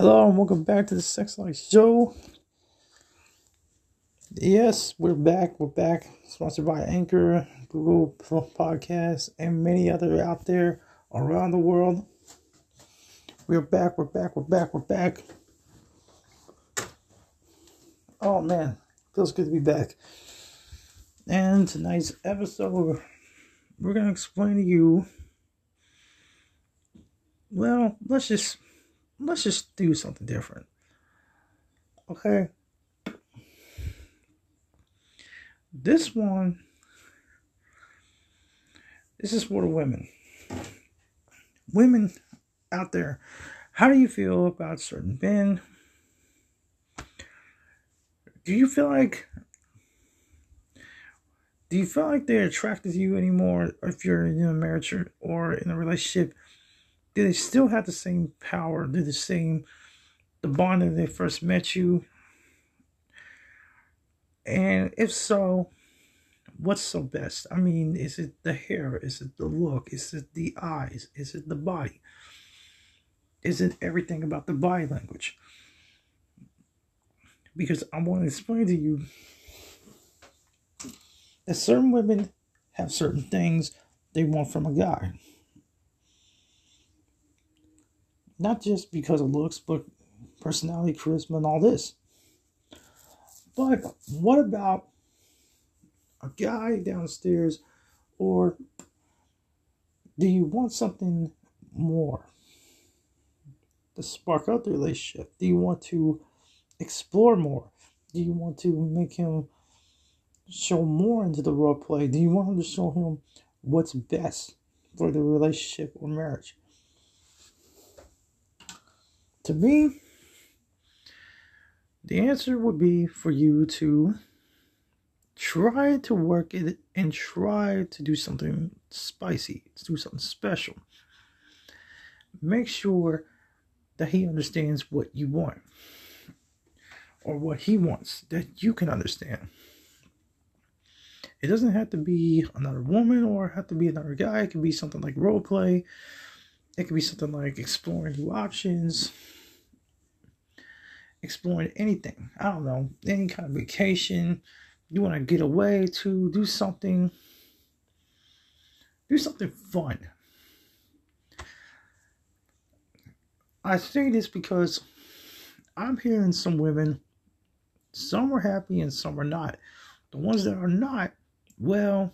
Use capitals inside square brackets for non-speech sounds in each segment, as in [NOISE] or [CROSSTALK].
Hello and welcome back to the Sex Life Show. Yes, we're back. We're back. Sponsored by Anchor, Google Podcasts, and many other out there around the world. We're back. We're back. We're back. We're back. Oh man, feels good to be back. And tonight's episode, we're gonna explain to you. Well, let's just let's just do something different. Okay. This one, this is for the women. Women out there, how do you feel about certain men? Do you feel like do you feel like they're attracted to you anymore if you're in a marriage or, or in a relationship? Do they still have the same power? Do the same the bond that they first met you? And if so, what's so best? I mean, is it the hair? Is it the look? Is it the eyes? Is it the body? Is it everything about the body language? Because I want to explain to you that certain women have certain things they want from a guy. Not just because of looks, but personality, charisma, and all this. But what about a guy downstairs, or do you want something more to spark out the relationship? Do you want to explore more? Do you want to make him show more into the role play? Do you want him to show him what's best for the relationship or marriage? To me, the answer would be for you to try to work it and try to do something spicy, to do something special. Make sure that he understands what you want or what he wants that you can understand. It doesn't have to be another woman or have to be another guy. It could be something like role play. It could be something like exploring new options, exploring anything. I don't know, any kind of vacation. You want to get away to do something, do something fun. I say this because I'm hearing some women, some are happy and some are not. The ones that are not, well,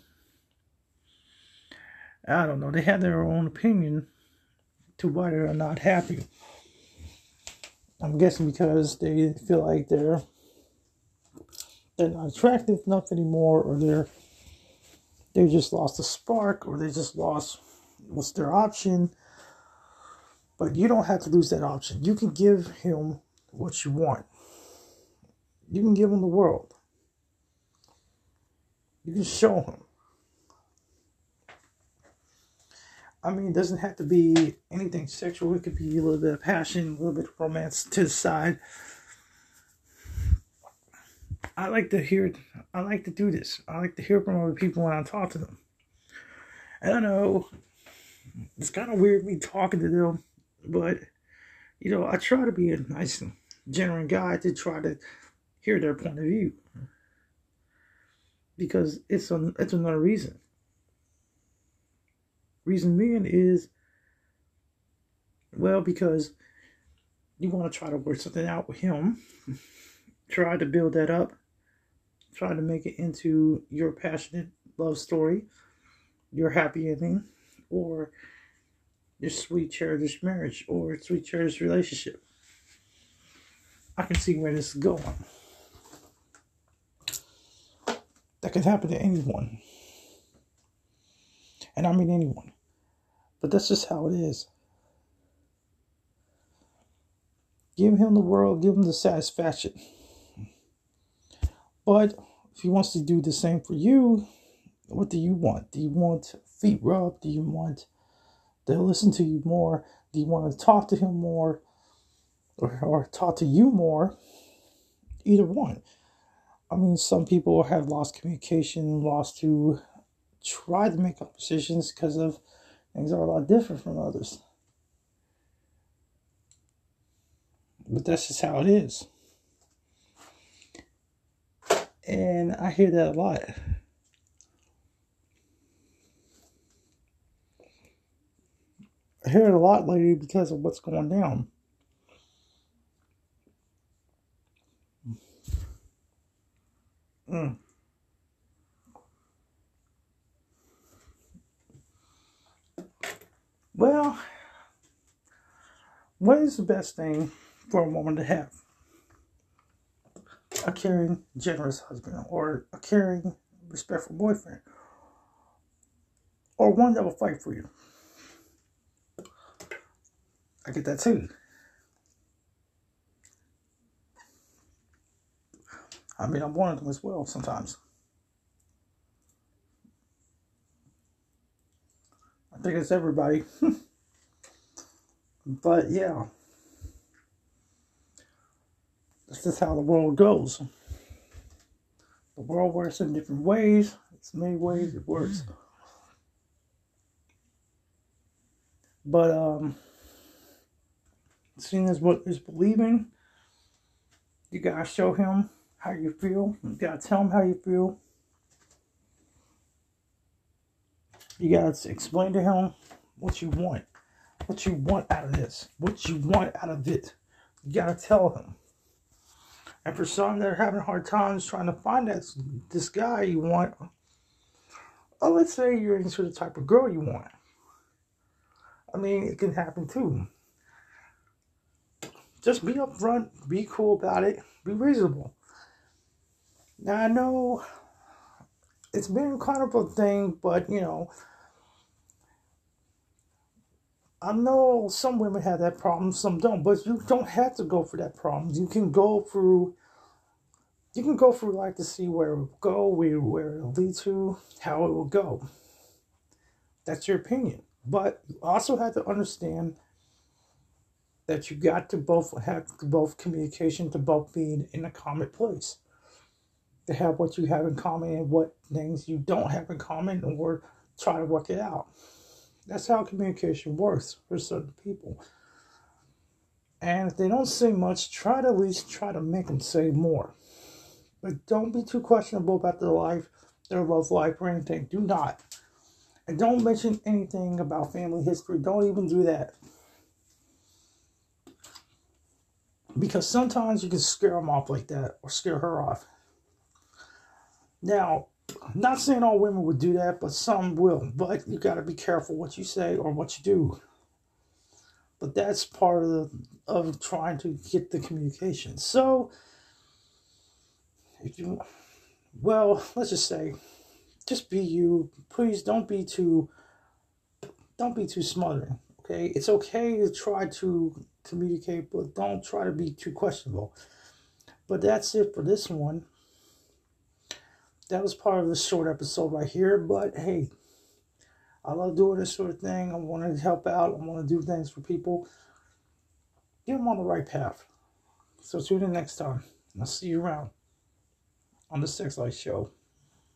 I don't know, they have their own opinion to why they're not happy. I'm guessing because they feel like they're they're not attractive enough anymore, or they're they just lost a spark, or they just lost what's their option. But you don't have to lose that option. You can give him what you want. You can give him the world. You can show him. I mean, it doesn't have to be anything sexual. It could be a little bit of passion, a little bit of romance to the side. I like to hear, I like to do this. I like to hear from other people when I talk to them. I know it's kind of weird me talking to them, but you know, I try to be a nice, genuine guy to try to hear their point of view because it's a, it's another reason. Reason being is, well, because you want to try to work something out with him, [LAUGHS] try to build that up, try to make it into your passionate love story, your happy ending, or your sweet cherished marriage or sweet cherished relationship. I can see where this is going. That could happen to anyone. And I mean anyone. But that's just how it is. Give him the world, give him the satisfaction. But if he wants to do the same for you, what do you want? Do you want feet rubbed? Do you want to listen to you more? Do you want to talk to him more? Or, or talk to you more? Either one. I mean, some people have lost communication, lost to try to make up decisions because of things are a lot different from others. But that's just how it is. And I hear that a lot. I hear it a lot lately because of what's going down. Mm. Well, what is the best thing for a woman to have? A caring, generous husband, or a caring, respectful boyfriend, or one that will fight for you. I get that too. I mean, I'm one of them as well sometimes. I think it's everybody. [LAUGHS] but yeah, this is how the world goes. The world works in different ways. It's many ways it works. But um, seeing as what is believing, you gotta show him how you feel. You gotta tell him how you feel. You gotta explain to him what you want, what you want out of this, what you want out of it. You gotta tell him. And for some that are having hard times trying to find that this guy you want, oh, let's say you're into the type of girl you want. I mean, it can happen too. Just be upfront, be cool about it, be reasonable. Now I know it's been kind of a thing, but you know, I know some women have that problem, some don't, but you don't have to go for that problem. You can go through you can go through life to see where it will go, where, where it'll lead to, how it will go. That's your opinion. But you also have to understand that you got to both have both communication to both be in a common place to have what you have in common and what things you don't have in common or try to work it out. That's how communication works for certain people. And if they don't say much, try to at least try to make them say more. But don't be too questionable about their life, their love life, or anything. Do not. And don't mention anything about family history. Don't even do that. Because sometimes you can scare them off like that or scare her off. Now, not saying all women would do that, but some will. But you got to be careful what you say or what you do. But that's part of the, of trying to get the communication. So, if you, well, let's just say, just be you. Please don't be too, don't be too smothering. Okay, it's okay to try to communicate, but don't try to be too questionable. But that's it for this one that was part of the short episode right here. But hey, I love doing this sort of thing. I want to help out. I want to do things for people. Get them on the right path. So tune in next time. I'll see you around on the Sex Life Show.